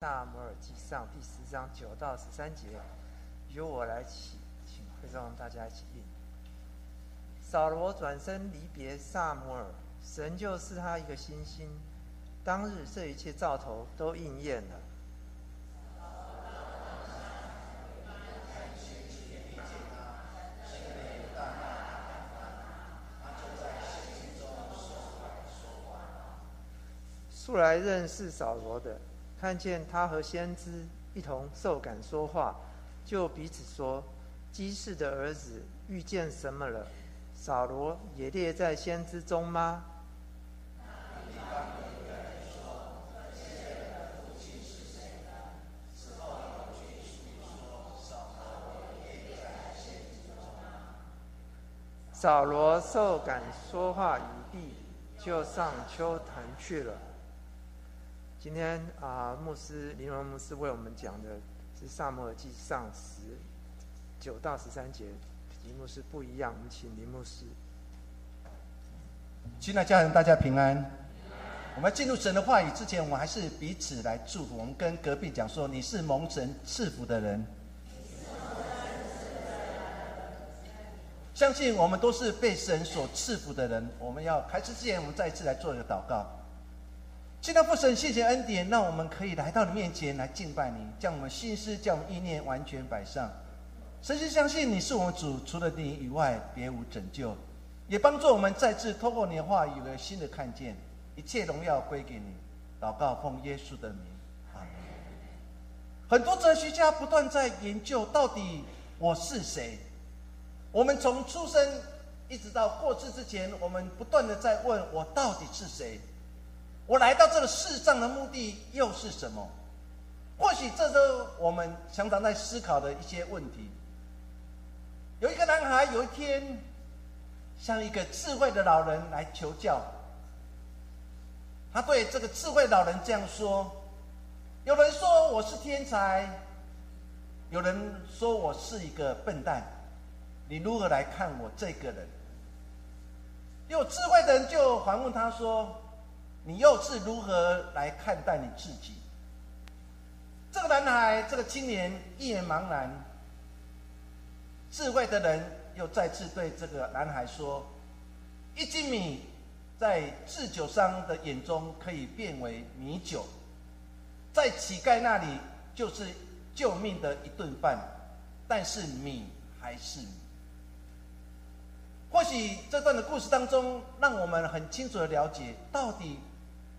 萨摩尔记上第十章九到十三节，由我来起，请会众大家一起念。扫罗转身离别萨摩尔，神就赐他一个星星。当日这一切兆头都应验了。素来认识扫罗的。看见他和先知一同受感说话，就彼此说：“基士的儿子遇见什么了？扫罗也列在先知中吗？”扫罗受感说话已毕，就上秋坛去了。今天啊，牧师林文牧师为我们讲的是《萨摩尔记上》十九到十三节，题目是不一样。我们请林牧师。亲爱家人，大家平安。我们进入神的话语之前，我们还是彼此来祝福。我们跟隔壁讲说：“你是蒙神赐福的人。”相信我们都是被神所赐福的人。我们要开始之前，我们再一次来做一个祷告。现在父神，谢谢恩典，让我们可以来到你面前来敬拜你，将我们心思、将我们意念完全摆上。深深相信你是我们主，除了你以外，别无拯救。也帮助我们再次透过你的话语，有了新的看见。一切荣耀归给你。祷告奉耶稣的名，阿门。很多哲学家不断在研究，到底我是谁？我们从出生一直到过世之前，我们不断的在问我到底是谁？我来到这个世上的目的又是什么？或许这是我们常常在思考的一些问题。有一个男孩有一天向一个智慧的老人来求教，他对这个智慧老人这样说：“有人说我是天才，有人说我是一个笨蛋，你如何来看我这个人？”有智慧的人就反问他说。你又是如何来看待你自己？这个男孩，这个青年一眼茫然。智慧的人又再次对这个男孩说：“一斤米，在制酒商的眼中可以变为米酒，在乞丐那里就是救命的一顿饭，但是米还是米。”或许这段的故事当中，让我们很清楚的了解到底。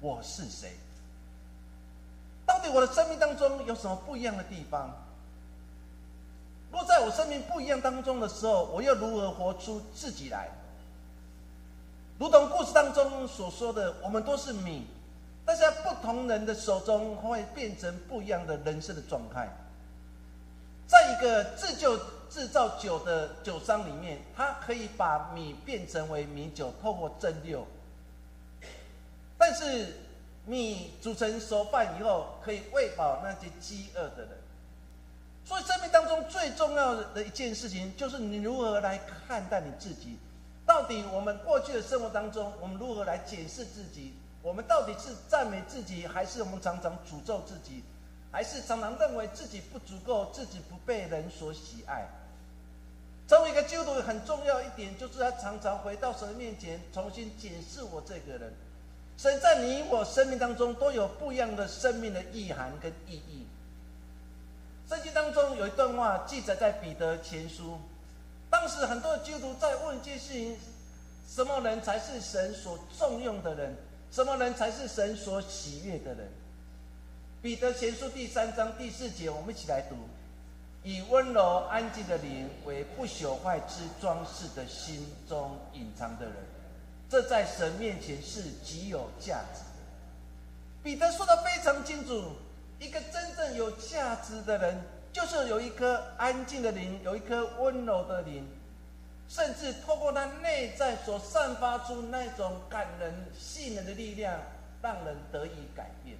我是谁？到底我的生命当中有什么不一样的地方？若在我生命不一样当中的时候，我又如何活出自己来？如同故事当中所说的，我们都是米，但是在不同人的手中会变成不一样的人生的状态。在一个制就制造酒的酒商里面，他可以把米变成为米酒，透过蒸馏。但是米煮成熟饭以后，可以喂饱那些饥饿的人。所以生命当中最重要的一件事情，就是你如何来看待你自己。到底我们过去的生活当中，我们如何来检视自己？我们到底是赞美自己，还是我们常常诅咒自己，还是常常认为自己不足够，自己不被人所喜爱？成为一个基督徒很重要一点，就是他常常回到神面前，重新检视我这个人。神在你我生命当中都有不一样的生命的意涵跟意义。圣经当中有一段话记载在彼得前书，当时很多的基督徒在问这些事情：什么人才是神所重用的人？什么人才是神所喜悦的人？彼得前书第三章第四节，我们一起来读：以温柔安静的灵为不朽坏之装饰的心中隐藏的人。这在神面前是极有价值的。彼得说的非常清楚，一个真正有价值的人，就是有一颗安静的灵，有一颗温柔的灵，甚至透过他内在所散发出那种感人、细腻的力量，让人得以改变。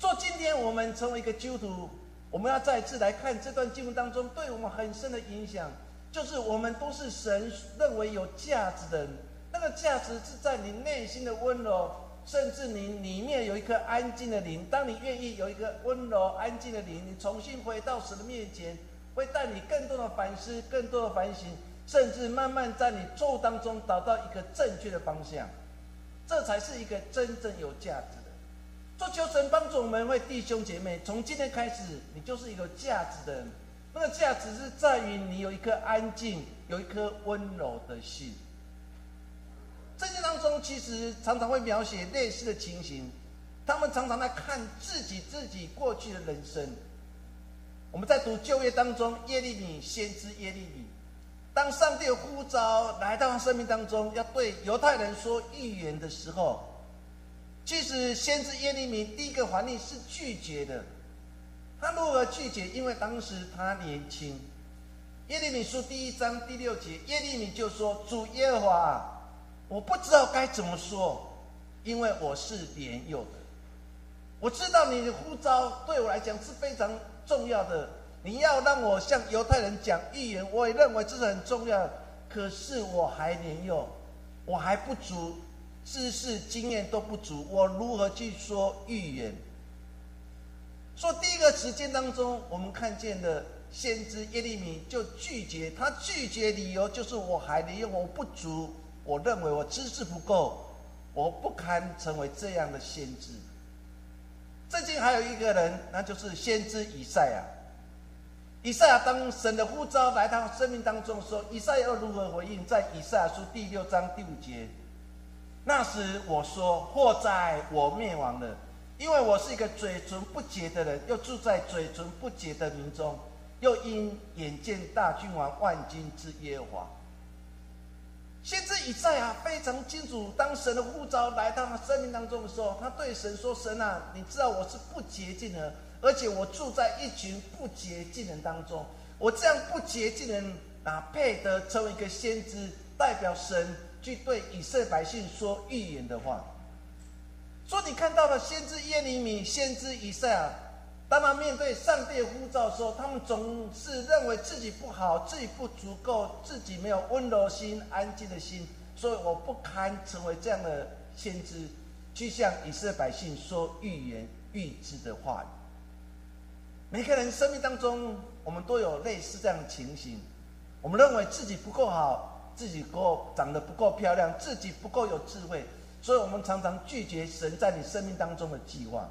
说今天我们成为一个基督徒，我们要再次来看这段经文当中对我们很深的影响，就是我们都是神认为有价值的人。那个价值是在你内心的温柔，甚至你里面有一颗安静的灵。当你愿意有一个温柔安静的灵，你重新回到神的面前，会带你更多的反思，更多的反省，甚至慢慢在你错误当中找到一个正确的方向。这才是一个真正有价值的。做求神帮助我们，为弟兄姐妹，从今天开始，你就是一个价值的人。那个价值是在于你有一颗安静、有一颗温柔的心。圣经当中其实常常会描写类似的情形，他们常常在看自己自己过去的人生。我们在读旧约当中，耶利米先知耶利米，当上帝呼召来到生命当中，要对犹太人说预言的时候，其实先知耶利米第一个反应是拒绝的。他如何拒绝？因为当时他年轻。耶利米书第一章第六节，耶利米就说：“主耶和华，我不知道该怎么说，因为我是年幼的。我知道你的呼召对我来讲是非常重要的。你要让我向犹太人讲预言，我也认为这是很重要的。可是我还年幼，我还不足，知识经验都不足，我如何去说预言？”说第一个时间当中，我们看见的先知耶利米就拒绝，他拒绝理由就是我还年幼我不足，我认为我知识不够，我不堪成为这样的先知。最近还有一个人，那就是先知以赛亚。以赛亚当神的呼召来到生命当中的时候，以赛亚如何回应？在以赛亚书第六章第五节，那时我说：祸在我灭亡了。因为我是一个嘴唇不洁的人，又住在嘴唇不洁的民中，又因眼见大君王万军之耶和华。先知以赛亚非常清楚，当神的呼召来到他生命当中的时候，他对神说：“神啊，你知道我是不洁净的，而且我住在一群不洁净人当中。我这样不洁净人，哪配得成为一个先知，代表神去对以色列百姓说预言的话？”说你看到了先知耶利米、先知以赛亚，当他面对上帝的呼召的时候，他们总是认为自己不好，自己不足够，自己没有温柔心、安静的心，所以我不堪成为这样的先知，去向以色列百姓说预言、预知的话语。每个人生命当中，我们都有类似这样的情形，我们认为自己不够好，自己够长得不够漂亮，自己不够有智慧。所以我们常常拒绝神在你生命当中的计划。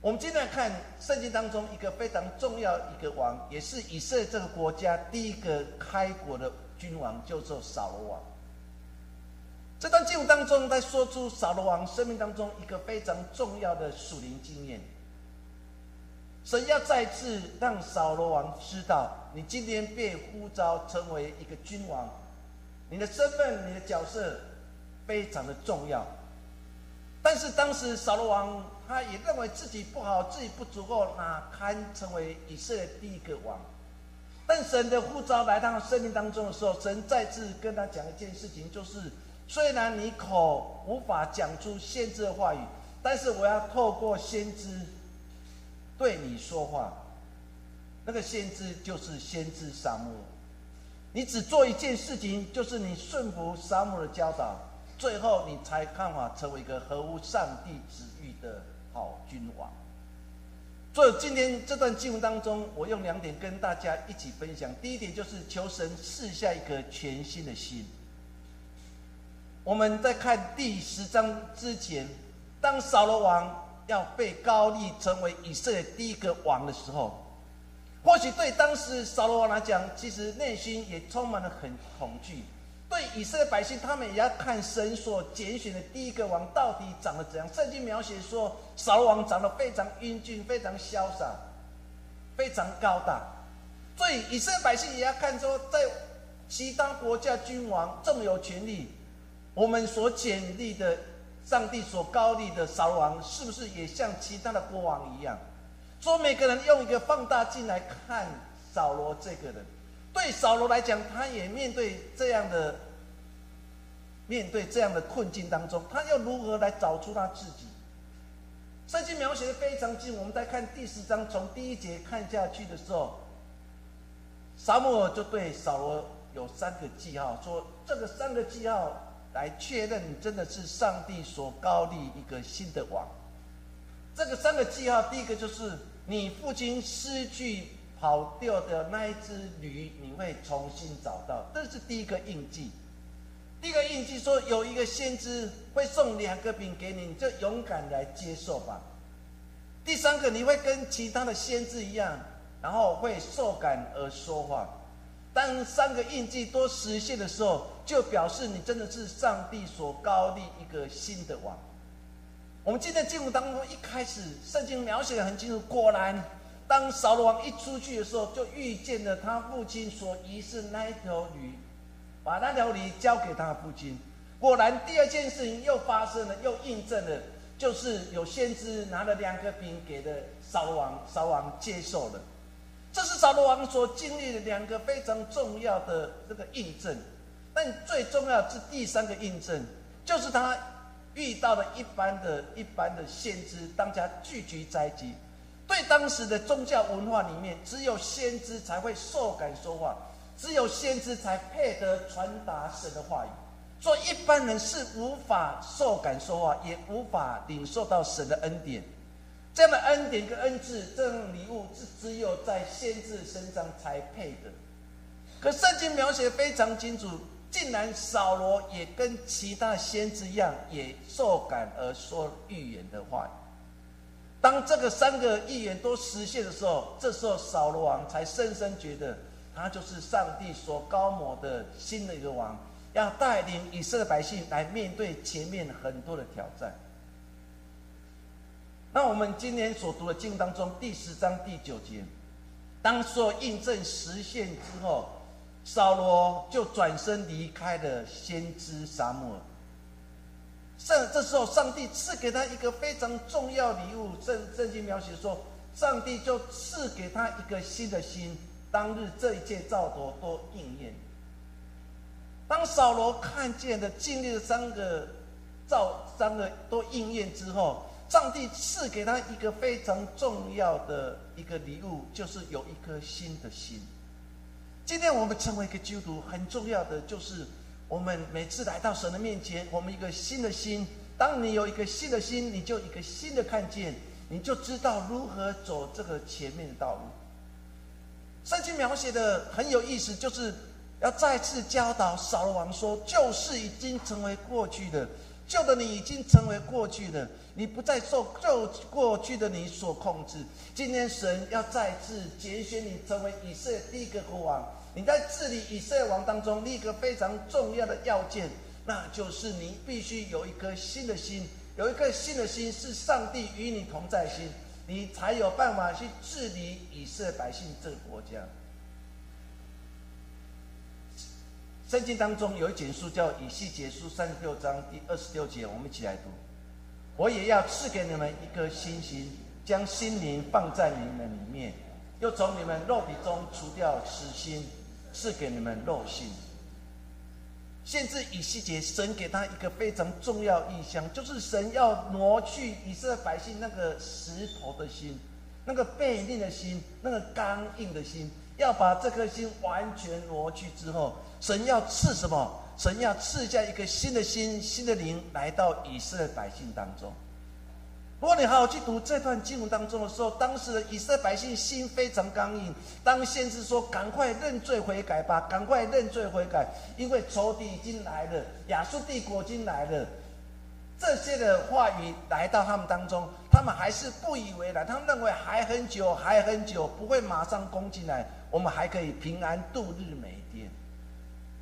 我们今天来看圣经当中一个非常重要一个王，也是以色列这个国家第一个开国的君王，叫做扫罗王。这段经文当中在说出扫罗王生命当中一个非常重要的属灵经验。神要再次让扫罗王知道，你今天被呼召成为一个君王，你的身份、你的角色。非常的重要，但是当时扫罗王他也认为自己不好，自己不足够，哪堪成为以色列第一个王？但神的呼召来到生命当中的时候，神再次跟他讲一件事情，就是虽然你口无法讲出先知的话语，但是我要透过先知对你说话。那个先知就是先知撒母耳，你只做一件事情，就是你顺服撒母的教导。最后，你才看法成为一个合乎上帝旨意的好君王。所以今天这段经文当中，我用两点跟大家一起分享。第一点就是求神赐下一个全新的心。我们在看第十章之前，当扫罗王要被高立成为以色列第一个王的时候，或许对当时扫罗王来讲，其实内心也充满了很恐惧。对以色列百姓，他们也要看神所拣选的第一个王到底长得怎样。圣经描写说，扫罗王长得非常英俊，非常潇洒，非常高大。所以以色列百姓也要看说，在其他国家君王这么有权力，我们所建立的上帝所高立的扫罗王，是不是也像其他的国王一样？说每个人用一个放大镜来看扫罗这个人。对扫罗来讲，他也面对这样的面对这样的困境当中，他要如何来找出他自己？圣经描写的非常近，我们在看第十章，从第一节看下去的时候，撒母耳就对扫罗有三个记号，说这个三个记号来确认真的是上帝所高立一个新的王。这个三个记号，第一个就是你父亲失去跑掉的那一只驴，你会重新找到，这是第一个印记。第一个印记说有一个先知会送两个饼给你，你就勇敢来接受吧。第三个，你会跟其他的先知一样，然后会受感而说话。当三个印记都实现的时候，就表示你真的是上帝所高立一个新的王。我们今天经文当中一开始，圣经描写的很清楚。果然，当扫罗王一出去的时候，就遇见了他父亲所遗失那一条驴，把那条驴交给他父亲。果然，第二件事情又发生了，又印证了，就是有先知拿了两个饼给的扫罗王，扫罗王接受了。这是扫罗王所经历的两个非常重要的这个印证，但最重要是第三个印证，就是他遇到了一般的一般的先知，当家聚集在一起。对当时的宗教文化里面，只有先知才会受感说话，只有先知才配得传达神的话语，所以一般人是无法受感说话，也无法领受到神的恩典。这样的恩典跟恩赐，这种礼物是只有在先知身上才配的。可圣经描写非常清楚，竟然扫罗也跟其他先知一样，也受感而说预言的话语。当这个三个预言都实现的时候，这时候扫罗王才深深觉得，他就是上帝所高摩的新的一个王，要带领以色列百姓来面对前面很多的挑战。那我们今天所读的经当中第十章第九节，当所有印证实现之后，扫罗就转身离开了先知沙漠。上这时候，上帝赐给他一个非常重要礼物。圣圣经描写说，上帝就赐给他一个新的心。当日这一切兆头都应验。当扫罗看见的经历的三个造三个都应验之后。上帝赐给他一个非常重要的一个礼物，就是有一颗新的心。今天我们成为一个基督徒，很重要的就是我们每次来到神的面前，我们一个新的心。当你有一个新的心，你就一个新的看见，你就知道如何走这个前面的道路。圣经描写的很有意思，就是要再次教导扫罗王说：“旧事已经成为过去的。”旧的你已经成为过去的，你不再受旧过去的你所控制。今天神要再次拣选你，成为以色列第一个国王。你在治理以色列王当中立，一个非常重要的要件，那就是你必须有一颗新的心，有一颗新的心是上帝与你同在心，你才有办法去治理以色列百姓这个国家。圣经当中有一卷书叫《以西结书》三十六章第二十六节，我们一起来读。我也要赐给你们一颗新心，将心灵放在你们里面，又从你们肉体中除掉死心，赐给你们肉心。限制以西结，神给他一个非常重要意象，就是神要挪去以色列百姓那个石头的心，那个背逆的心，那个刚硬的心，要把这颗心完全挪去之后。神要赐什么？神要赐下一个新的心、新的灵来到以色列百姓当中。如果你好好去读这段经文当中的时候，当时的以色列百姓心非常刚硬。当先知说：“赶快认罪悔改吧，赶快认罪悔改，因为仇敌已经来了，亚述帝国已经来了。”这些的话语来到他们当中，他们还是不以为然。他们认为还很久，还很久，不会马上攻进来，我们还可以平安度日每一天。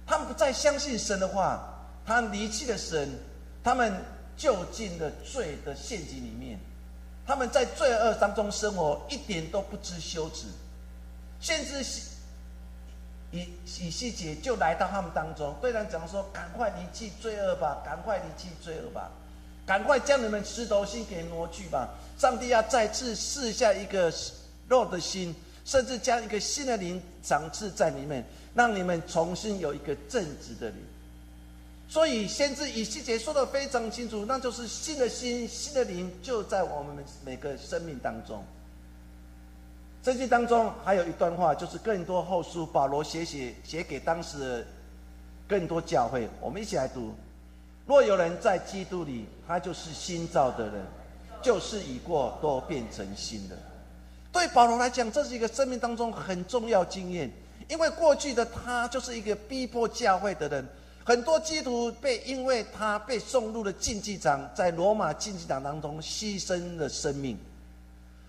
他们不再相信神的话，他离弃了神，他们就进了罪的陷阱里面，他们在罪恶当中生活，一点都不知羞耻。甚至以以西结就来到他们当中，对他讲说：“赶快离弃罪恶吧，赶快离弃罪恶吧，赶快将你们石头心给挪去吧。上帝要再次试下一个肉的心，甚至将一个新的灵长赐在里面。”让你们重新有一个正直的灵，所以先知以细节说的非常清楚，那就是新的心、新的灵就在我们每个生命当中。圣经当中还有一段话，就是更多后书保罗写写写给当时的更多教会，我们一起来读。若有人在基督里，他就是新造的人，就是已过，都变成新的。对保罗来讲，这是一个生命当中很重要经验，因为过去的他就是一个逼迫教会的人，很多基督徒被因为他被送入了竞技场，在罗马竞技场当中牺牲了生命。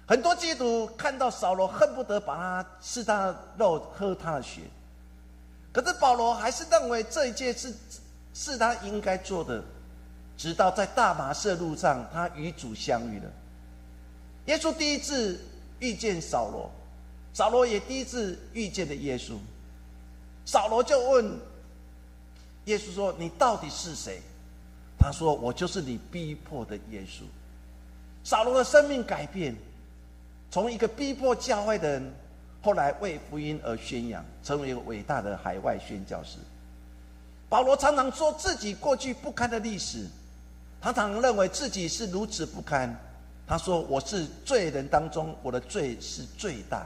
很多基督徒看到扫罗，恨不得把他吃他的肉，喝他的血。可是保罗还是认为这一切是是他应该做的。直到在大马色路上，他与主相遇了。耶稣第一次遇见扫罗，扫罗也第一次遇见了耶稣。扫罗就问耶稣说：“你到底是谁？”他说：“我就是你逼迫的耶稣。”扫罗的生命改变。从一个逼迫教会的人，后来为福音而宣扬，成为一个伟大的海外宣教士。保罗常常说自己过去不堪的历史，常常认为自己是如此不堪。他说：“我是罪人当中，我的罪是最大。”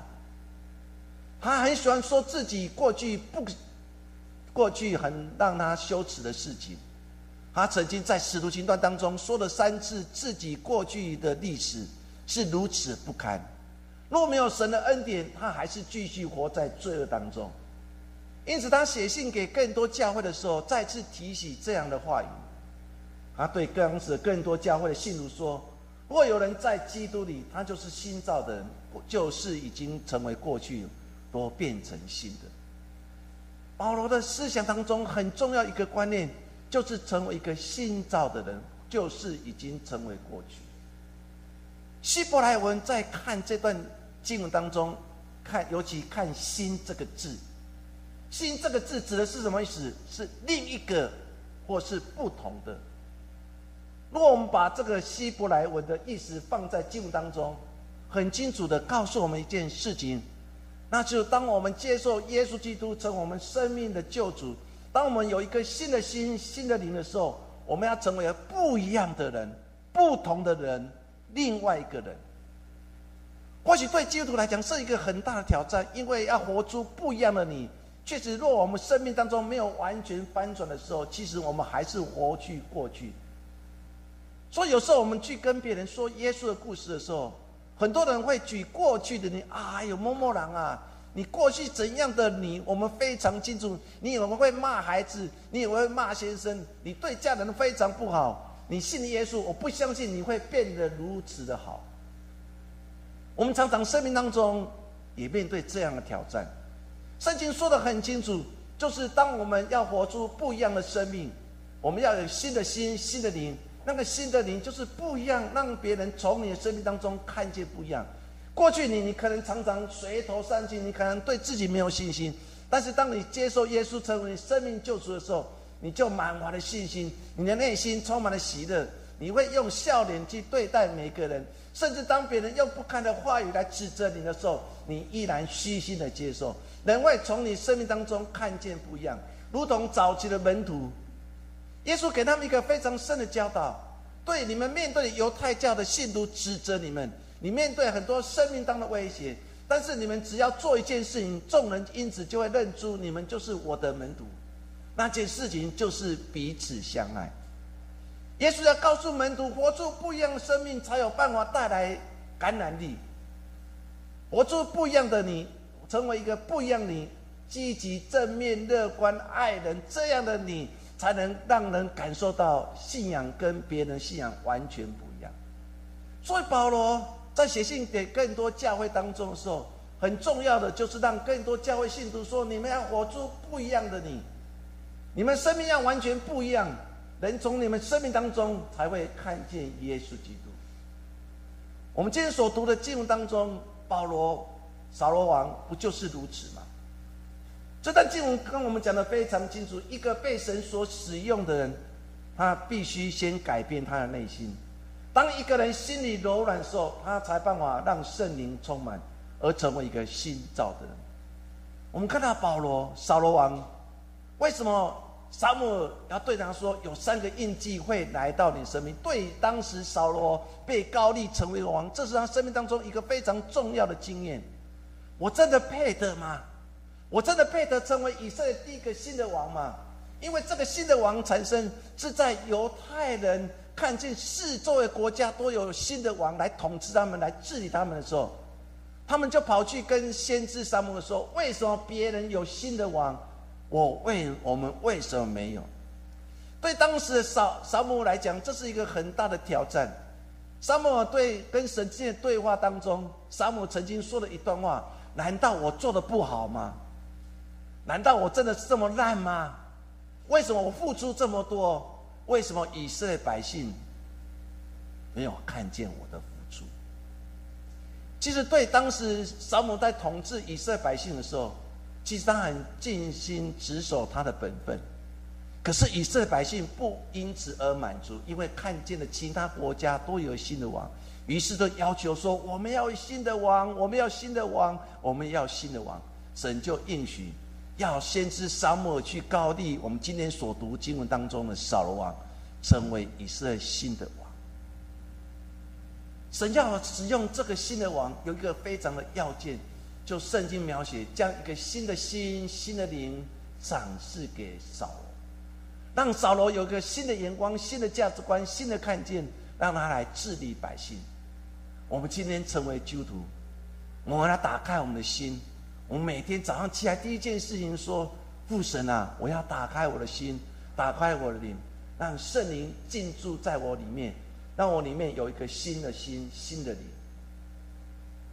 他很喜欢说自己过去不，过去很让他羞耻的事情。他曾经在使徒行传当中说了三次自己过去的历史。是如此不堪，若没有神的恩典，他还是继续活在罪恶当中。因此，他写信给更多教会的时候，再次提起这样的话语。他对当时更多教会的信徒说：“若有人在基督里，他就是新造的人，旧事已经成为过去，都变成新的。”保罗的思想当中很重要一个观念，就是成为一个新造的人，就是已经成为过去。希伯来文在看这段经文当中，看尤其看“新”这个字，“新”这个字指的是什么意思？是另一个，或是不同的。如果我们把这个希伯来文的意思放在经文当中，很清楚的告诉我们一件事情，那就是当我们接受耶稣基督成为我们生命的救主，当我们有一个新的心、新的灵的时候，我们要成为不一样的人，不同的人。另外一个人，或许对基督徒来讲是一个很大的挑战，因为要活出不一样的你。确实，若我们生命当中没有完全翻转的时候，其实我们还是活去过去。所以有时候我们去跟别人说耶稣的故事的时候，很多人会举过去的你，哎呦，某某人啊，你过去怎样的你，我们非常清楚。你以为会骂孩子，你以为会骂先生，你对家人非常不好。你信耶稣，我不相信你会变得如此的好。我们常常生命当中也面对这样的挑战。圣经说的很清楚，就是当我们要活出不一样的生命，我们要有新的心、新的灵。那个新的你就是不一样，让别人从你的生命当中看见不一样。过去你你可能常常垂头丧气，你可能对自己没有信心。但是当你接受耶稣成为生命救主的时候，你就满怀的信心，你的内心充满了喜乐，你会用笑脸去对待每个人，甚至当别人用不堪的话语来指责你的时候，你依然虚心的接受。人会从你生命当中看见不一样，如同早期的门徒，耶稣给他们一个非常深的教导：，对你们面对犹太教的信徒指责你们，你面对很多生命当的威胁，但是你们只要做一件事情，众人因此就会认出你们就是我的门徒。那件事情就是彼此相爱。耶稣要告诉门徒，活出不一样的生命，才有办法带来感染力。活出不一样的你，成为一个不一样你，积极、正面、乐观、爱人这样的你，才能让人感受到信仰跟别人信仰完全不一样。所以保罗在写信给更多教会当中的时候，很重要的就是让更多教会信徒说：你们要活出不一样的你。你们生命要完全不一样，人从你们生命当中才会看见耶稣基督。我们今天所读的经文当中，保罗、扫罗王不就是如此吗？这段经文跟我们讲的非常清楚：一个被神所使用的人，他必须先改变他的内心。当一个人心里柔软的时候，他才办法让圣灵充满，而成为一个新造的人。我们看到保罗、扫罗王。为什么撒母耳要对他说有三个印记会来到你生命？对当时扫罗被高丽成为王，这是他生命当中一个非常重要的经验。我真的配得吗？我真的配得成为以色列第一个新的王吗？因为这个新的王产生是在犹太人看见四周的国家都有新的王来统治他们、来治理他们的时候，他们就跑去跟先知撒母耳说：“为什么别人有新的王，我为我们为什么没有？”对当时的撒撒母来讲，这是一个很大的挑战。撒母耳对跟神之间的对话当中，撒母耳曾经说了一段话：“难道我做的不好吗？难道我真的这么烂吗？为什么我付出这么多？为什么以色列百姓没有看见我的付出？”其实，对当时撒母在统治以色列百姓的时候，其实他很尽心职守他的本分。可是以色列百姓不因此而满足，因为看见了其他国家都有新的王，于是就要求说：“我们要新的王，我们要新的王，我们要新的王。”神就应许要先知沙漠去高地，我们今天所读经文当中的扫罗王，成为以色列新的王。神要使用这个新的王，有一个非常的要件，就圣经描写将一个新的心、新的灵展示给扫罗。让扫罗有一个新的眼光、新的价值观、新的看见，让他来治理百姓。我们今天成为基督徒，我们来打开我们的心。我每天早上起来第一件事情说：“父神啊，我要打开我的心，打开我的灵，让圣灵进驻在我里面，让我里面有一个新的心、新的灵，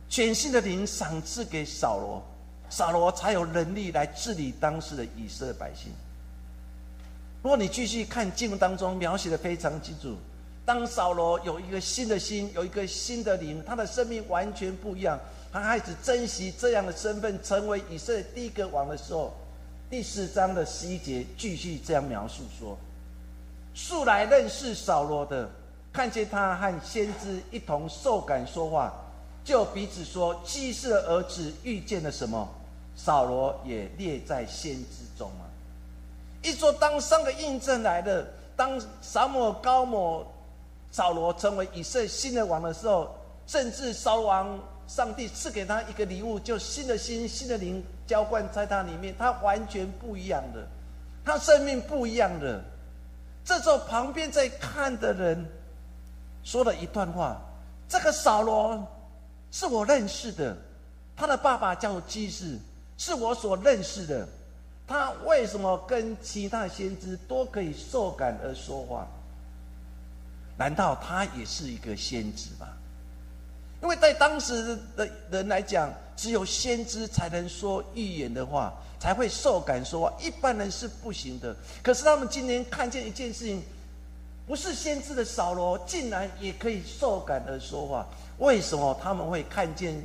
全新的灵赏赐给扫罗，扫罗才有能力来治理当时的以色列百姓。”如果你继续看经文当中描写的非常清楚，当扫罗有一个新的心，有一个新的灵，他的生命完全不一样，他开始珍惜这样的身份，成为以色列第一个王的时候，第四章的十一节继续这样描述说：素来认识扫罗的，看见他和先知一同受感说话，就彼此说：既是儿子遇见了什么？扫罗也列在先知中啊。一说，当三个印证来的，当撒摩高摩扫罗成为以色列新的王的时候，甚至扫王上帝赐给他一个礼物，就新的心、新的灵浇灌在他里面，他完全不一样的，他生命不一样的。这时候，旁边在看的人说了一段话：“这个扫罗是我认识的，他的爸爸叫基士，是我所认识的。”他为什么跟其他先知都可以受感而说话？难道他也是一个先知吗？因为在当时的人来讲，只有先知才能说预言的话，才会受感说话，一般人是不行的。可是他们今天看见一件事情，不是先知的扫罗，竟然也可以受感而说话。为什么他们会看见？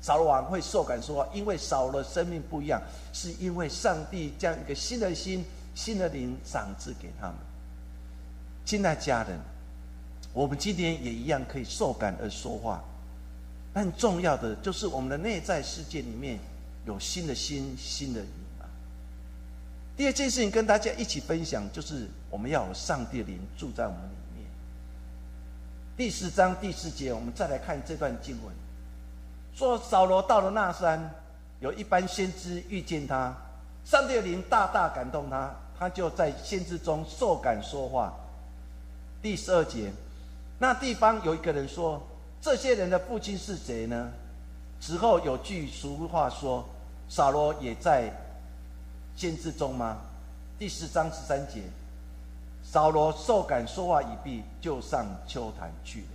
扫罗王会受感说话，因为扫罗生命不一样，是因为上帝将一个新的心、新的灵赏赐给他们。亲爱家人，我们今天也一样可以受感而说话，但重要的就是我们的内在世界里面有新的心、新的灵啊。第二件事情跟大家一起分享，就是我们要有上帝的灵住在我们里面。第四章第四节，我们再来看这段经文。说扫罗到了那山，有一班先知遇见他，上帝的灵大大感动他，他就在先知中受感说话。第十二节，那地方有一个人说：“这些人的父亲是谁呢？”之后有句俗话说：“扫罗也在先知中吗？”第十章十三节，扫罗受感说话已毕，就上秋坛去了。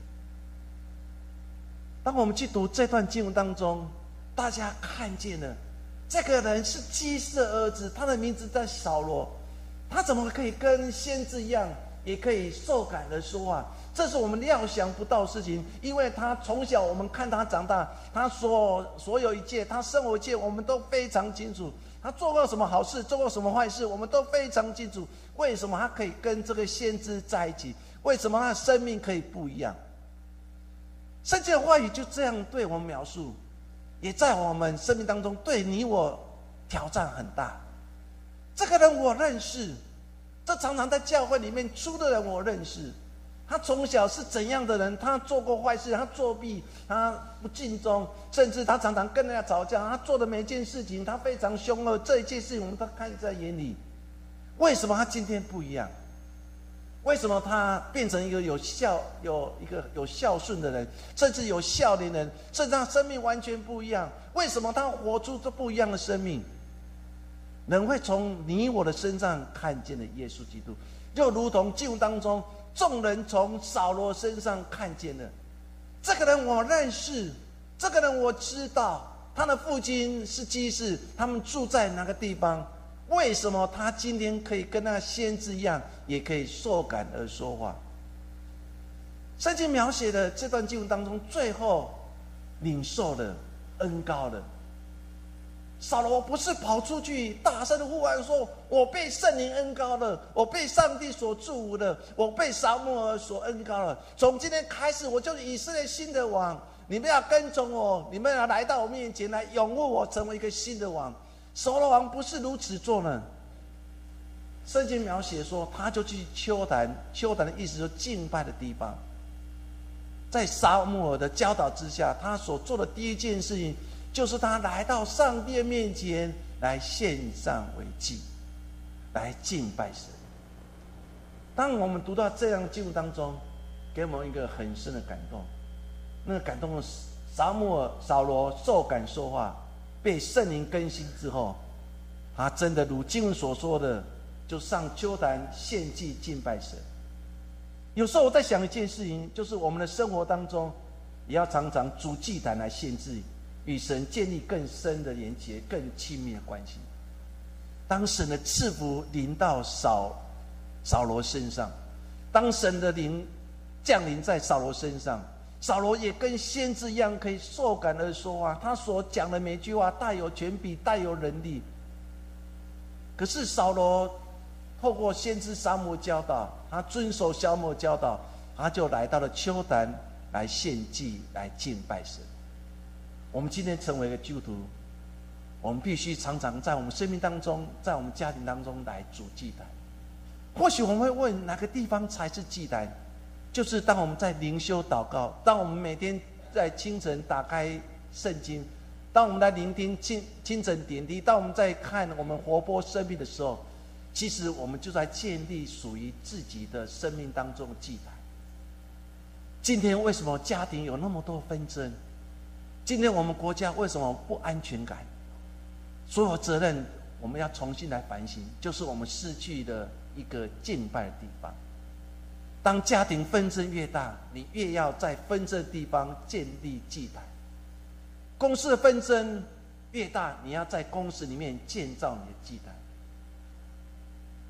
当我们去读这段经文当中，大家看见了这个人是基士的儿子，他的名字在扫罗，他怎么可以跟先知一样，也可以受感的说话？这是我们料想不到事情，因为他从小我们看他长大，他所所有一切，他生活一切，我们都非常清楚。他做过什么好事，做过什么坏事，我们都非常清楚。为什么他可以跟这个先知在一起？为什么他的生命可以不一样？圣经的话语就这样对我们描述，也在我们生命当中对你我挑战很大。这个人我认识，这常常在教会里面出的人我认识。他从小是怎样的人？他做过坏事，他作弊，他不尽忠，甚至他常常跟人家吵架。他做的每一件事情，他非常凶恶。这一件事情我们都看在眼里。为什么他今天不一样？为什么他变成一个有孝、有一个有孝顺的人，甚至有孝的人，甚至他生命完全不一样？为什么他活出这不一样的生命？人会从你我的身上看见了耶稣基督，就如同经文当中众人从扫罗身上看见了这个人，我认识，这个人我知道，他的父亲是基士，他们住在哪个地方？为什么他今天可以跟那先知一样，也可以受感而说话？圣经描写的这段经文当中，最后领受了恩高的扫罗，不是跑出去大声的呼喊说：“我被圣灵恩高了，我被上帝所祝福了，我被撒母耳所恩高了。从今天开始，我就是以色列新的王，你们要跟从我，你们要来到我面前来拥护我，成为一个新的王。”扫罗王不是如此做呢。圣经描写说，他就去丘坛，丘坛的意思说敬拜的地方。在撒母耳的教导之下，他所做的第一件事情，就是他来到上帝面前来献上为祭，来敬拜神。当我们读到这样的经文当中，给我们一个很深的感动。那个感动的撒母耳、扫罗受感说话。被圣灵更新之后，他真的如经文所说的，就上秋坛献祭敬拜神。有时候我在想一件事情，就是我们的生活当中，也要常常主祭坛来献祭，与神建立更深的连结、更亲密的关系。当神的赐福临到扫扫罗身上，当神的灵降临在扫罗身上。扫罗也跟先知一样，可以受感而说话。他所讲的每句话带有权柄，带有能力。可是扫罗透过先知沙摩教导，他遵守沙摩教导，他就来到了丘坛来献祭，来敬拜神。我们今天成为一个基督徒，我们必须常常在我们生命当中，在我们家庭当中来主祭坛。或许我们会问，哪个地方才是祭坛？就是当我们在灵修祷告，当我们每天在清晨打开圣经，当我们在聆听清清晨点滴，当我们在看我们活泼生命的时候，其实我们就在建立属于自己的生命当中的祭坛。今天为什么家庭有那么多纷争？今天我们国家为什么不安全感？所有责任我们要重新来反省，就是我们失去的一个敬拜的地方。当家庭纷争越大，你越要在纷争地方建立祭坛；公司的纷争越大，你要在公司里面建造你的祭坛。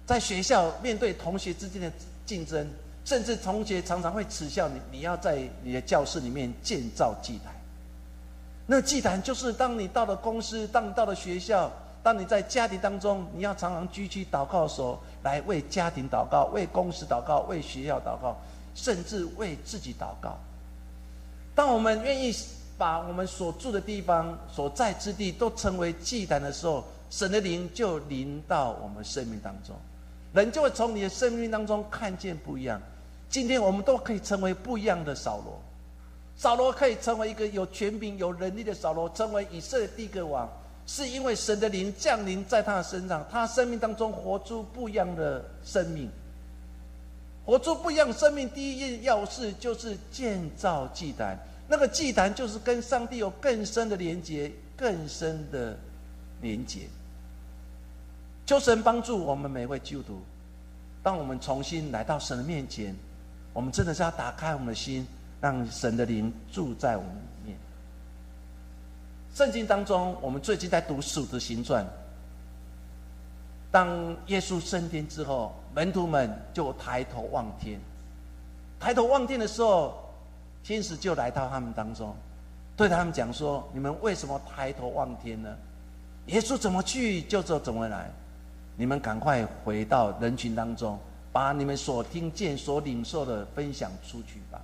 在学校面对同学之间的竞争，甚至同学常常会耻笑你，你要在你的教室里面建造祭坛。那祭坛就是当你到了公司，当你到了学校。当你在家庭当中，你要常常举起祷告的时候，来为家庭祷告、为公司祷告、为学校祷告，甚至为自己祷告。当我们愿意把我们所住的地方、所在之地都成为祭坛的时候，神的灵就临到我们生命当中，人就会从你的生命当中看见不一样。今天我们都可以成为不一样的扫罗，扫罗可以成为一个有权柄、有能力的扫罗，成为以色列第一个王。是因为神的灵降临在他的身上，他生命当中活出不一样的生命，活出不一样的生命。第一件要事就是建造祭坛，那个祭坛就是跟上帝有更深的连接，更深的连接。求神帮助我们每位基督徒，当我们重新来到神的面前，我们真的是要打开我们的心，让神的灵住在我们里面。圣经当中，我们最近在读《使徒行传》。当耶稣升天之后，门徒们就抬头望天。抬头望天的时候，天使就来到他们当中，对他们讲说：“你们为什么抬头望天呢？耶稣怎么去，就怎么来。你们赶快回到人群当中，把你们所听见、所领受的分享出去吧。”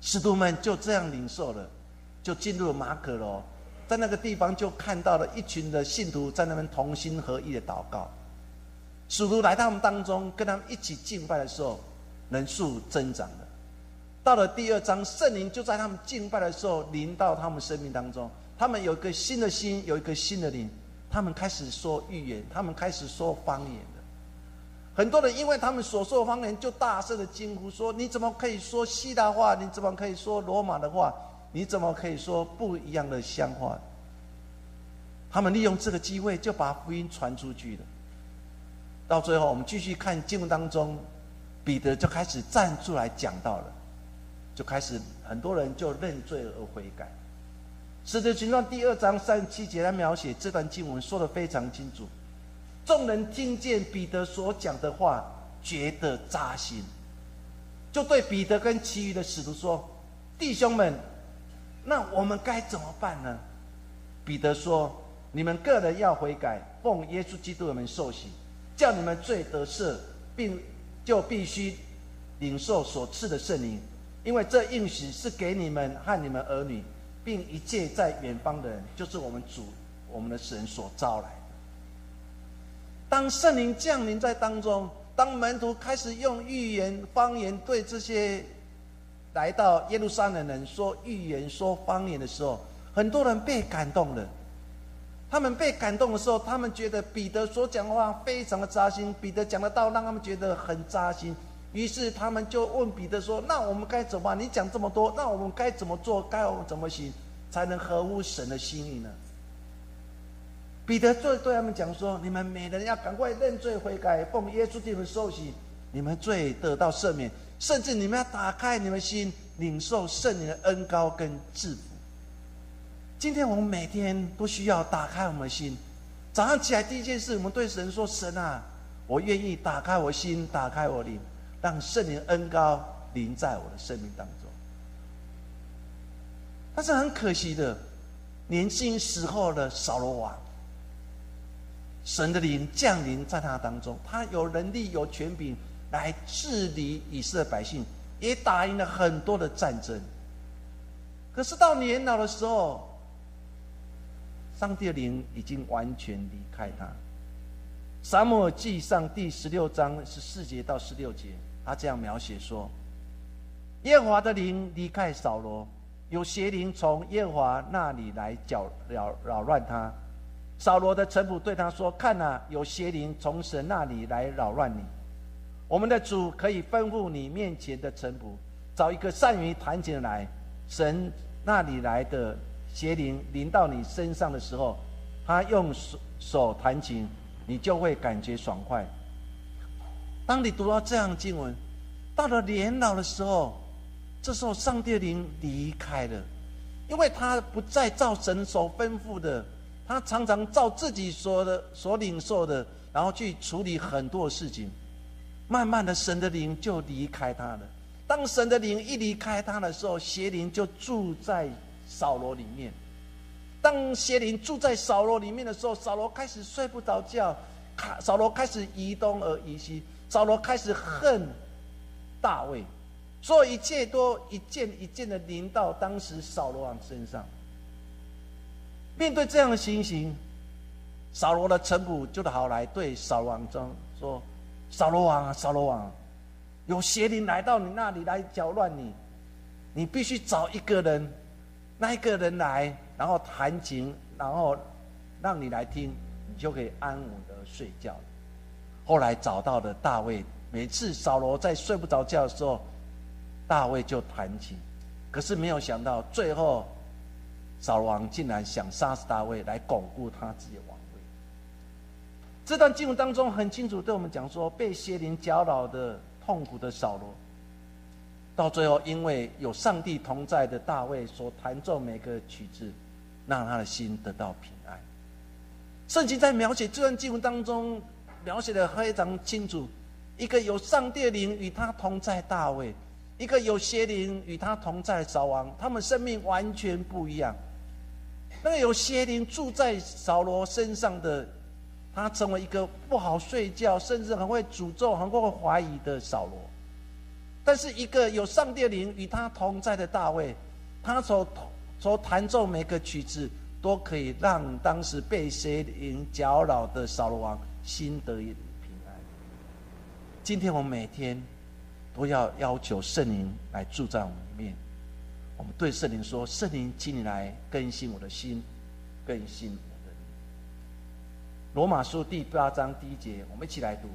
使徒们就这样领受了。就进入了马可罗，在那个地方就看到了一群的信徒在那边同心合意的祷告。使徒来到他们当中，跟他们一起敬拜的时候，人数增长了。到了第二章，圣灵就在他们敬拜的时候临到他们生命当中，他们有一个新的心，有一个新的灵，他们开始说预言，他们开始说方言的。很多人因为他们所说方言，就大声的惊呼说：“你怎么可以说希腊话？你怎么可以说罗马的话？你怎么可以说不一样的乡话？”他们利用这个机会，就把福音传出去了。到最后，我们继续看经文当中，彼得就开始站出来讲到了，就开始很多人就认罪而悔改。使徒行传第二章三十七节来描写这段经文，说的非常清楚。众人听见彼得所讲的话，觉得扎心，就对彼得跟其余的使徒说：“弟兄们，那我们该怎么办呢？”彼得说：“你们个人要悔改，奉耶稣基督的名受洗，叫你们罪得赦，并就必须领受所赐的圣灵，因为这应许是给你们和你们儿女，并一切在远方的人，就是我们主我们的神所招来。”当圣灵降临在当中，当门徒开始用预言方言对这些来到耶路撒冷人说预言、说方言的时候，很多人被感动了。他们被感动的时候，他们觉得彼得所讲的话非常的扎心，彼得讲的道让他们觉得很扎心。于是他们就问彼得说：“那我们该怎么办？你讲这么多，那我们该怎么做？该怎么行，才能合乎神的心意呢？”彼得就对他们讲说：“你们每人要赶快认罪悔改，奉耶稣基督受洗，你们罪得到赦免。甚至你们要打开你们心，领受圣灵的恩高跟祝福。今天我们每天都需要打开我们的心。早上起来第一件事，我们对神说：‘神啊，我愿意打开我心，打开我灵，让圣灵恩高临在我的生命当中。’但是很可惜的，年轻时候的扫罗王。”神的灵降临在他当中，他有能力、有权柄来治理以色列百姓，也打赢了很多的战争。可是到年老的时候，上帝的灵已经完全离开他。撒母耳记上第十六章十四节到十六节，他这样描写说：耶和华的灵离开扫罗，有邪灵从耶和华那里来搅扰扰乱他。扫罗的臣仆对他说：“看呐，有邪灵从神那里来扰乱你。我们的主可以吩咐你面前的臣仆，找一个善于弹琴的来。神那里来的邪灵临到你身上的时候，他用手手弹琴，你就会感觉爽快。当你读到这样经文，到了年老的时候，这时候上帝灵离开了，因为他不再照神所吩咐的。”他常常照自己说的、所领受的，然后去处理很多事情。慢慢的，神的灵就离开他了。当神的灵一离开他的时候，邪灵就住在扫罗里面。当邪灵住在扫罗里面的时候，扫罗开始睡不着觉，扫罗开始移东而移西，扫罗开始恨大卫，所有一切都一件一件的临到当时扫罗王身上。面对这样的情形，扫罗的臣仆就好来对扫罗王说：“扫罗王啊，扫罗王，有邪灵来到你那里来搅乱你，你必须找一个人，那一个人来，然后弹琴，然后让你来听，你就可以安稳的睡觉。”后来找到了大卫，每次扫罗在睡不着觉的时候，大卫就弹琴，可是没有想到最后。扫罗王竟然想杀死大卫来巩固他自己的王位。这段经文当中很清楚对我们讲说，被邪灵搅扰的痛苦的扫罗，到最后因为有上帝同在的大卫所弹奏每个曲子，让他的心得到平安。圣经在描写这段经文当中描写的非常清楚，一个有上帝灵与他同在大卫，一个有邪灵与他同在扫王，他们生命完全不一样。那个有邪灵住在扫罗身上的，他成为一个不好睡觉，甚至很会诅咒、很会怀疑的扫罗。但是一个有上帝灵与他同在的大卫，他所所弹奏每个曲子，都可以让当时被邪灵搅扰的扫罗王心得平安。今天我们每天都要要求圣灵来住在我们里面。我们对圣灵说：“圣灵，请你来更新我的心，更新我的。罗马书第八章第一节，我们一起来读。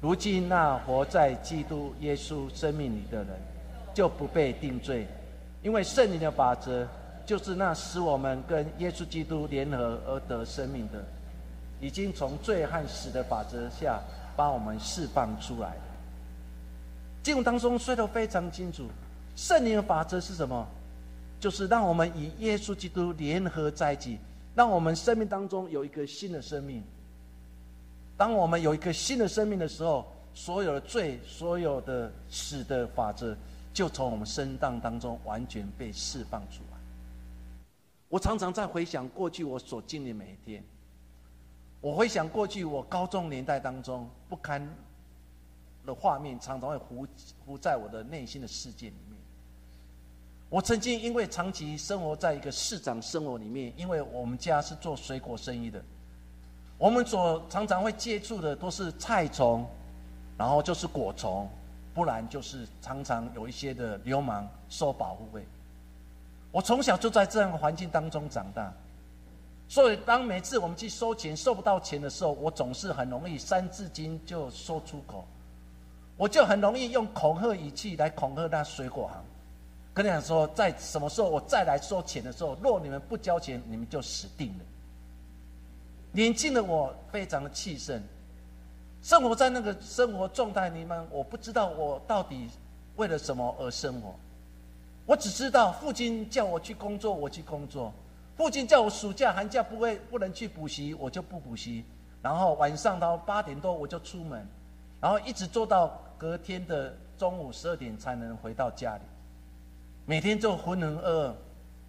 如今那活在基督耶稣生命里的人，就不被定罪，因为圣灵的法则就是那使我们跟耶稣基督联合而得生命的，已经从罪和死的法则下把我们释放出来。经文当中说的非常清楚，圣灵的法则是什么？就是让我们与耶稣基督联合在一起，让我们生命当中有一个新的生命。当我们有一个新的生命的时候，所有的罪、所有的死的法则，就从我们身当当中完全被释放出来。我常常在回想过去我所经历每一天，我回想过去我高中年代当中不堪。的画面常常会浮浮在我的内心的世界里面。我曾经因为长期生活在一个市长生活里面，因为我们家是做水果生意的，我们所常常会接触的都是菜虫，然后就是果虫，不然就是常常有一些的流氓收保护费。我从小就在这样的环境当中长大，所以当每次我们去收钱收不到钱的时候，我总是很容易三字经就说出口。我就很容易用恐吓语气来恐吓那水果行，跟你讲说，在什么时候我再来收钱的时候，若你们不交钱，你们就死定了。年轻的我非常的气盛，生活在那个生活状态里面，我不知道我到底为了什么而生活。我只知道父亲叫我去工作，我去工作；父亲叫我暑假寒假不会不能去补习，我就不补习。然后晚上到八点多我就出门，然后一直做到。隔天的中午十二点才能回到家里，每天就浑浑噩噩，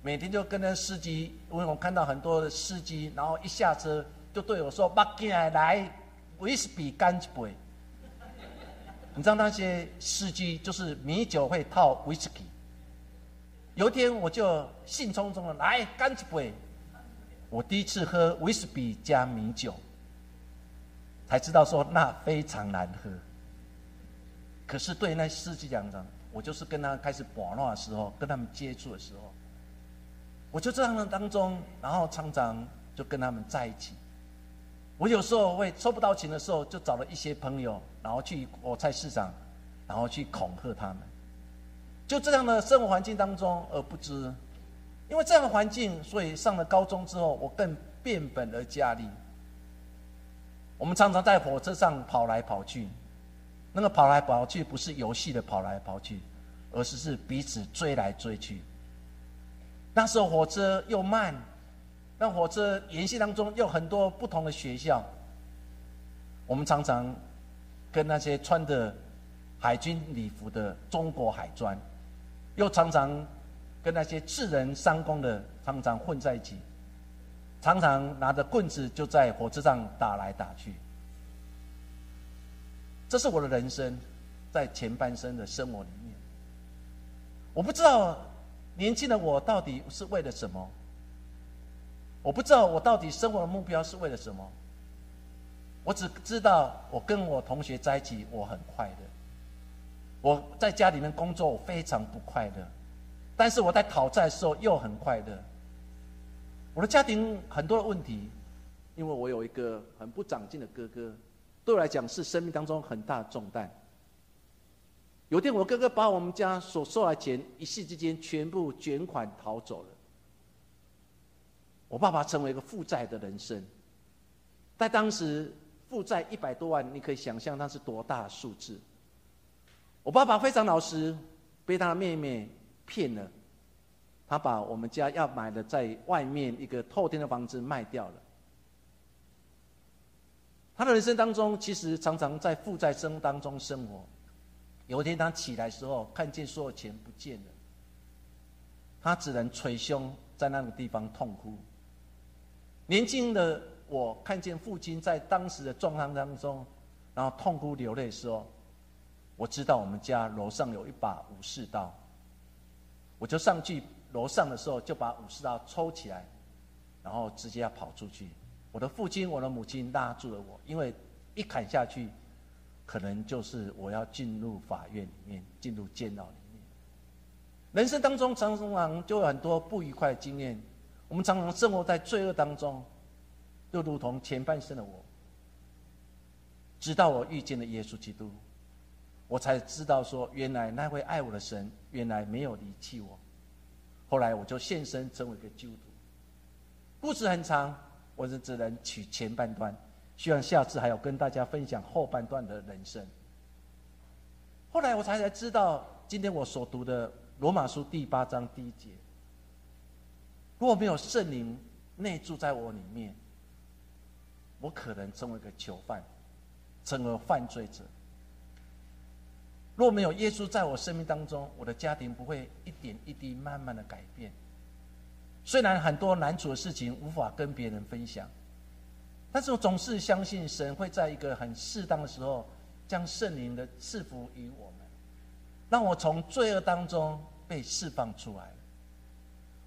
每天就跟那司机，因为我看到很多的司机，然后一下车就对我说：“马进来，威士忌干一杯。”你知道那些司机就是米酒会套威士忌。有一天我就兴冲冲的来干一杯，我第一次喝威士忌加米酒，才知道说那非常难喝。可是对那司机讲讲，我就是跟他开始玩闹的时候，跟他们接触的时候，我就这样的当中，然后常常就跟他们在一起。我有时候会收不到钱的时候，就找了一些朋友，然后去我菜市场，然后去恐吓他们。就这样的生活环境当中，而不知，因为这样的环境，所以上了高中之后，我更变本而加厉。我们常常在火车上跑来跑去。那个跑来跑去不是游戏的跑来跑去，而是是彼此追来追去。那时候火车又慢，那火车沿线当中又很多不同的学校。我们常常跟那些穿的海军礼服的中国海专，又常常跟那些智人商工的常常混在一起，常常拿着棍子就在火车上打来打去。这是我的人生，在前半生的生活里面，我不知道年轻的我到底是为了什么，我不知道我到底生活的目标是为了什么，我只知道我跟我同学在一起，我很快乐；我在家里面工作，我非常不快乐，但是我在讨债的时候又很快乐。我的家庭很多的问题，因为我有一个很不长进的哥哥。对我来讲是生命当中很大的重担。有天我哥哥把我们家所收来钱一夕之间全部卷款逃走了，我爸爸成为一个负债的人生。在当时负债一百多万，你可以想象那是多大的数字。我爸爸非常老实，被他的妹妹骗了，他把我们家要买的在外面一个透天的房子卖掉了。他的人生当中，其实常常在负债生当中生活。有一天他起来时候，看见所有钱不见了，他只能捶胸在那个地方痛哭。年轻的我看见父亲在当时的状况当中，然后痛哭流泪的时候，我知道我们家楼上有一把武士刀，我就上去楼上的时候就把武士刀抽起来，然后直接要跑出去。我的父亲，我的母亲拉住了我，因为一砍下去，可能就是我要进入法院里面，进入监牢里面。人生当中常常就有很多不愉快的经验，我们常常生活在罪恶当中，就如同前半生的我。直到我遇见了耶稣基督，我才知道说，原来那位爱我的神，原来没有离弃我。后来我就献身成为一个基督徒。故事很长，我是只能取前半段，希望下次还有跟大家分享后半段的人生。后来我才才知道，今天我所读的罗马书第八章第一节，如果没有圣灵内住在我里面，我可能成为一个囚犯，成为犯罪者。若没有耶稣在我生命当中，我的家庭不会一点一滴慢慢的改变。虽然很多难处的事情无法跟别人分享，但是我总是相信神会在一个很适当的时候，将圣灵的赐福于我们，让我从罪恶当中被释放出来。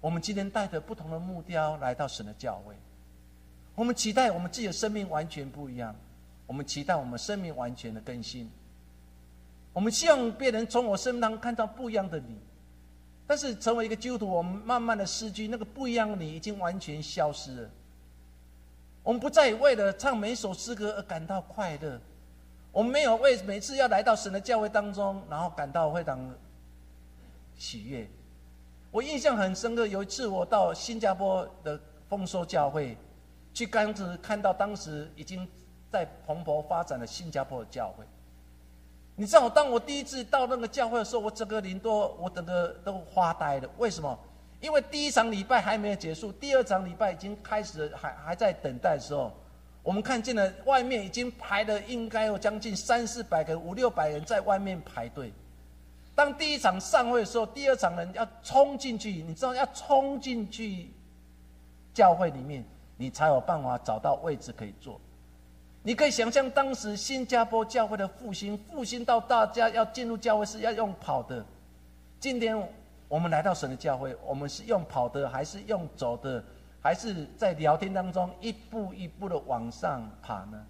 我们今天带着不同的目标来到神的教会，我们期待我们自己的生命完全不一样，我们期待我们生命完全的更新。我们希望别人从我身上看到不一样的你，但是成为一个基督徒，我们慢慢的失去那个不一样的你，已经完全消失了。我们不再为了唱每首诗歌而感到快乐，我们没有为每次要来到神的教会当中，然后感到非常喜悦。我印象很深刻，有一次我到新加坡的丰收教会，去刚子看到当时已经在蓬勃发展的新加坡的教会。你知道，当我第一次到那个教会的时候，我整个人都我整个都发呆了。为什么？因为第一场礼拜还没有结束，第二场礼拜已经开始了，还还在等待的时候，我们看见了外面已经排了应该有将近三四百个、五六百人在外面排队。当第一场上会的时候，第二场人要冲进去，你知道要冲进去教会里面，你才有办法找到位置可以坐。你可以想象，当时新加坡教会的复兴，复兴到大家要进入教会是要用跑的。今天我们来到神的教会，我们是用跑的，还是用走的，还是在聊天当中一步一步的往上爬呢？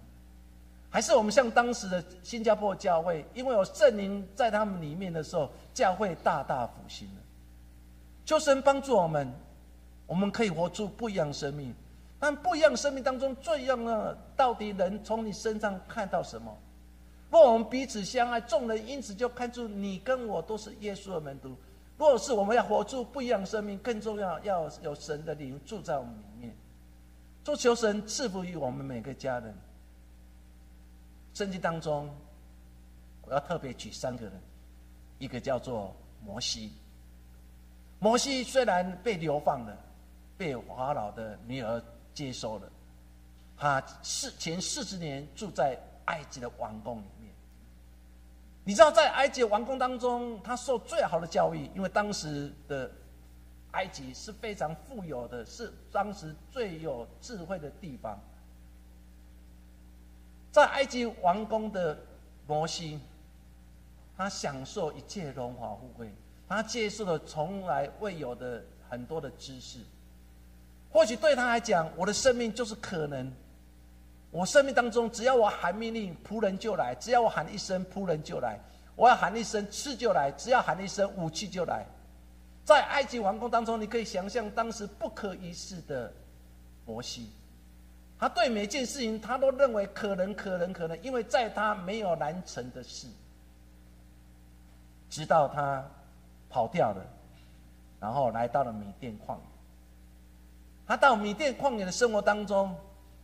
还是我们像当时的新加坡教会，因为有圣灵在他们里面的时候，教会大大复兴了。求神帮助我们，我们可以活出不一样生命。但不一样生命当中最重要的，到底人从你身上看到什么？若我们彼此相爱，众人因此就看出你跟我都是耶稣的门徒。若是我们要活出不一样生命，更重要要有神的灵住在我们里面。做求神赐福于我们每个家人。圣经当中，我要特别举三个人，一个叫做摩西。摩西虽然被流放了，被法老的女儿。接收了，他四前四十年住在埃及的王宫里面。你知道，在埃及王宫当中，他受最好的教育，因为当时的埃及是非常富有的，是当时最有智慧的地方。在埃及王宫的摩西，他享受一切荣华富贵，他接受了从来未有的很多的知识。或许对他来讲，我的生命就是可能。我生命当中，只要我喊命令，仆人就来；只要我喊一声，仆人就来；我要喊一声，吃就来；只要喊一声，武器就来。在埃及王宫当中，你可以想象当时不可一世的摩西，他对每件事情他都认为可能、可能、可能，因为在他没有难成的事。直到他跑掉了，然后来到了米甸旷野。他到米甸旷野的生活当中，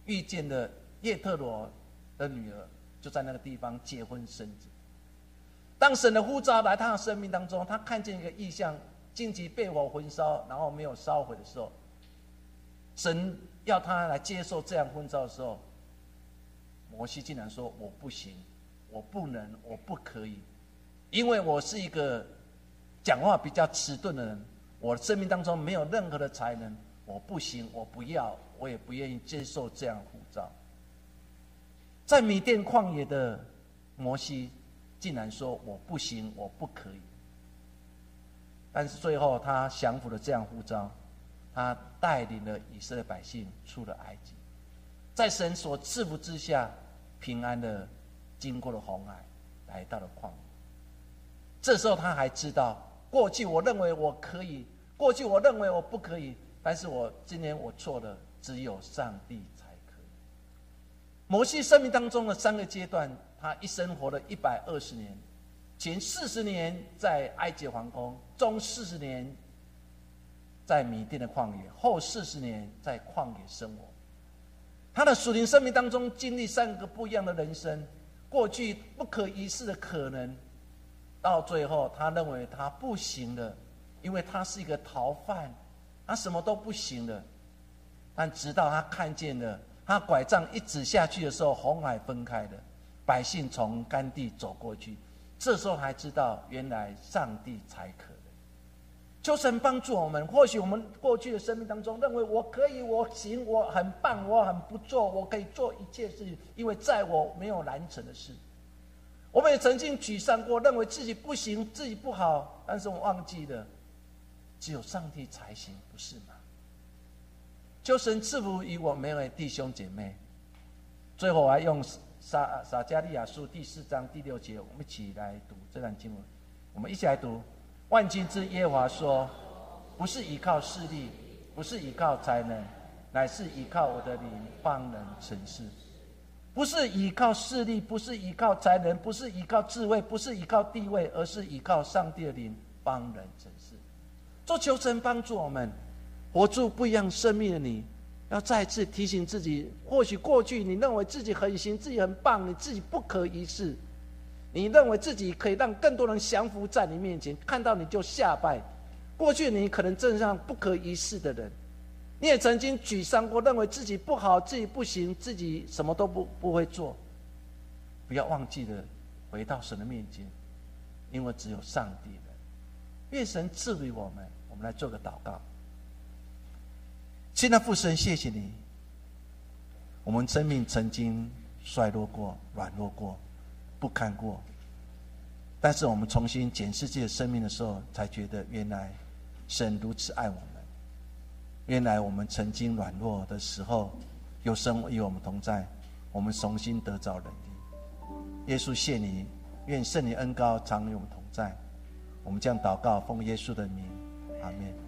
遇见了叶特罗的女儿，就在那个地方结婚生子。当神的呼召来他的生命当中，他看见一个异象，荆棘被火焚烧，然后没有烧毁的时候，神要他来接受这样婚召的时候，摩西竟然说：“我不行，我不能，我不可以，因为我是一个讲话比较迟钝的人，我的生命当中没有任何的才能。”我不行，我不要，我也不愿意接受这样护照。在米甸旷野的摩西，竟然说我不行，我不可以。但是最后他降服了这样护照，他带领了以色列百姓出了埃及，在神所赐福之下，平安的经过了红海，来到了旷野。这时候他还知道，过去我认为我可以，过去我认为我不可以。但是我今年我错了，只有上帝才可以。摩西生命当中的三个阶段，他一生活了一百二十年，前四十年在埃及皇宫，中四十年在米甸的旷野，后四十年在旷野生活。他的属灵生命当中经历三个不一样的人生，过去不可一世的可能，到最后他认为他不行了，因为他是一个逃犯，他什么都不行了。但直到他看见了。他拐杖一指下去的时候，红海分开了，百姓从干地走过去。这时候才知道，原来上帝才可能。求神帮助我们。或许我们过去的生命当中，认为我可以，我行，我很棒，我很不错，我可以做一切事情，因为在我没有难成的事。我们也曾经沮丧过，认为自己不行，自己不好，但是我忘记了，只有上帝才行，不是吗？求神赐福于我每位弟兄姐妹。最后，我还用撒撒加利亚书第四章第六节，我们一起来读这段经文。我们一起来读：万军之耶华说，不是依靠势力，不是依靠才能，乃是依靠我的灵方能成事。不是依靠势力，不是依靠才能，不是依靠智慧，不是依靠地位，而是依靠上帝的灵方能成。做求神帮助我们。活出不一样生命的你，要再次提醒自己：或许过去你认为自己很行，自己很棒，你自己不可一世，你认为自己可以让更多人降服在你面前，看到你就下拜。过去你可能正上不可一世的人，你也曾经沮丧过，认为自己不好，自己不行，自己什么都不不会做。不要忘记了回到神的面前，因为只有上帝的。愿神赐予我们，我们来做个祷告。亲爱的父神，谢谢你。我们生命曾经衰落过、软弱过、不堪过，但是我们重新检视自己的生命的时候，才觉得原来神如此爱我们。原来我们曾经软弱的时候，有神与我们同在，我们重新得着能力。耶稣谢你，愿圣灵恩高常与我们同在。我们将祷告奉耶稣的名，阿门。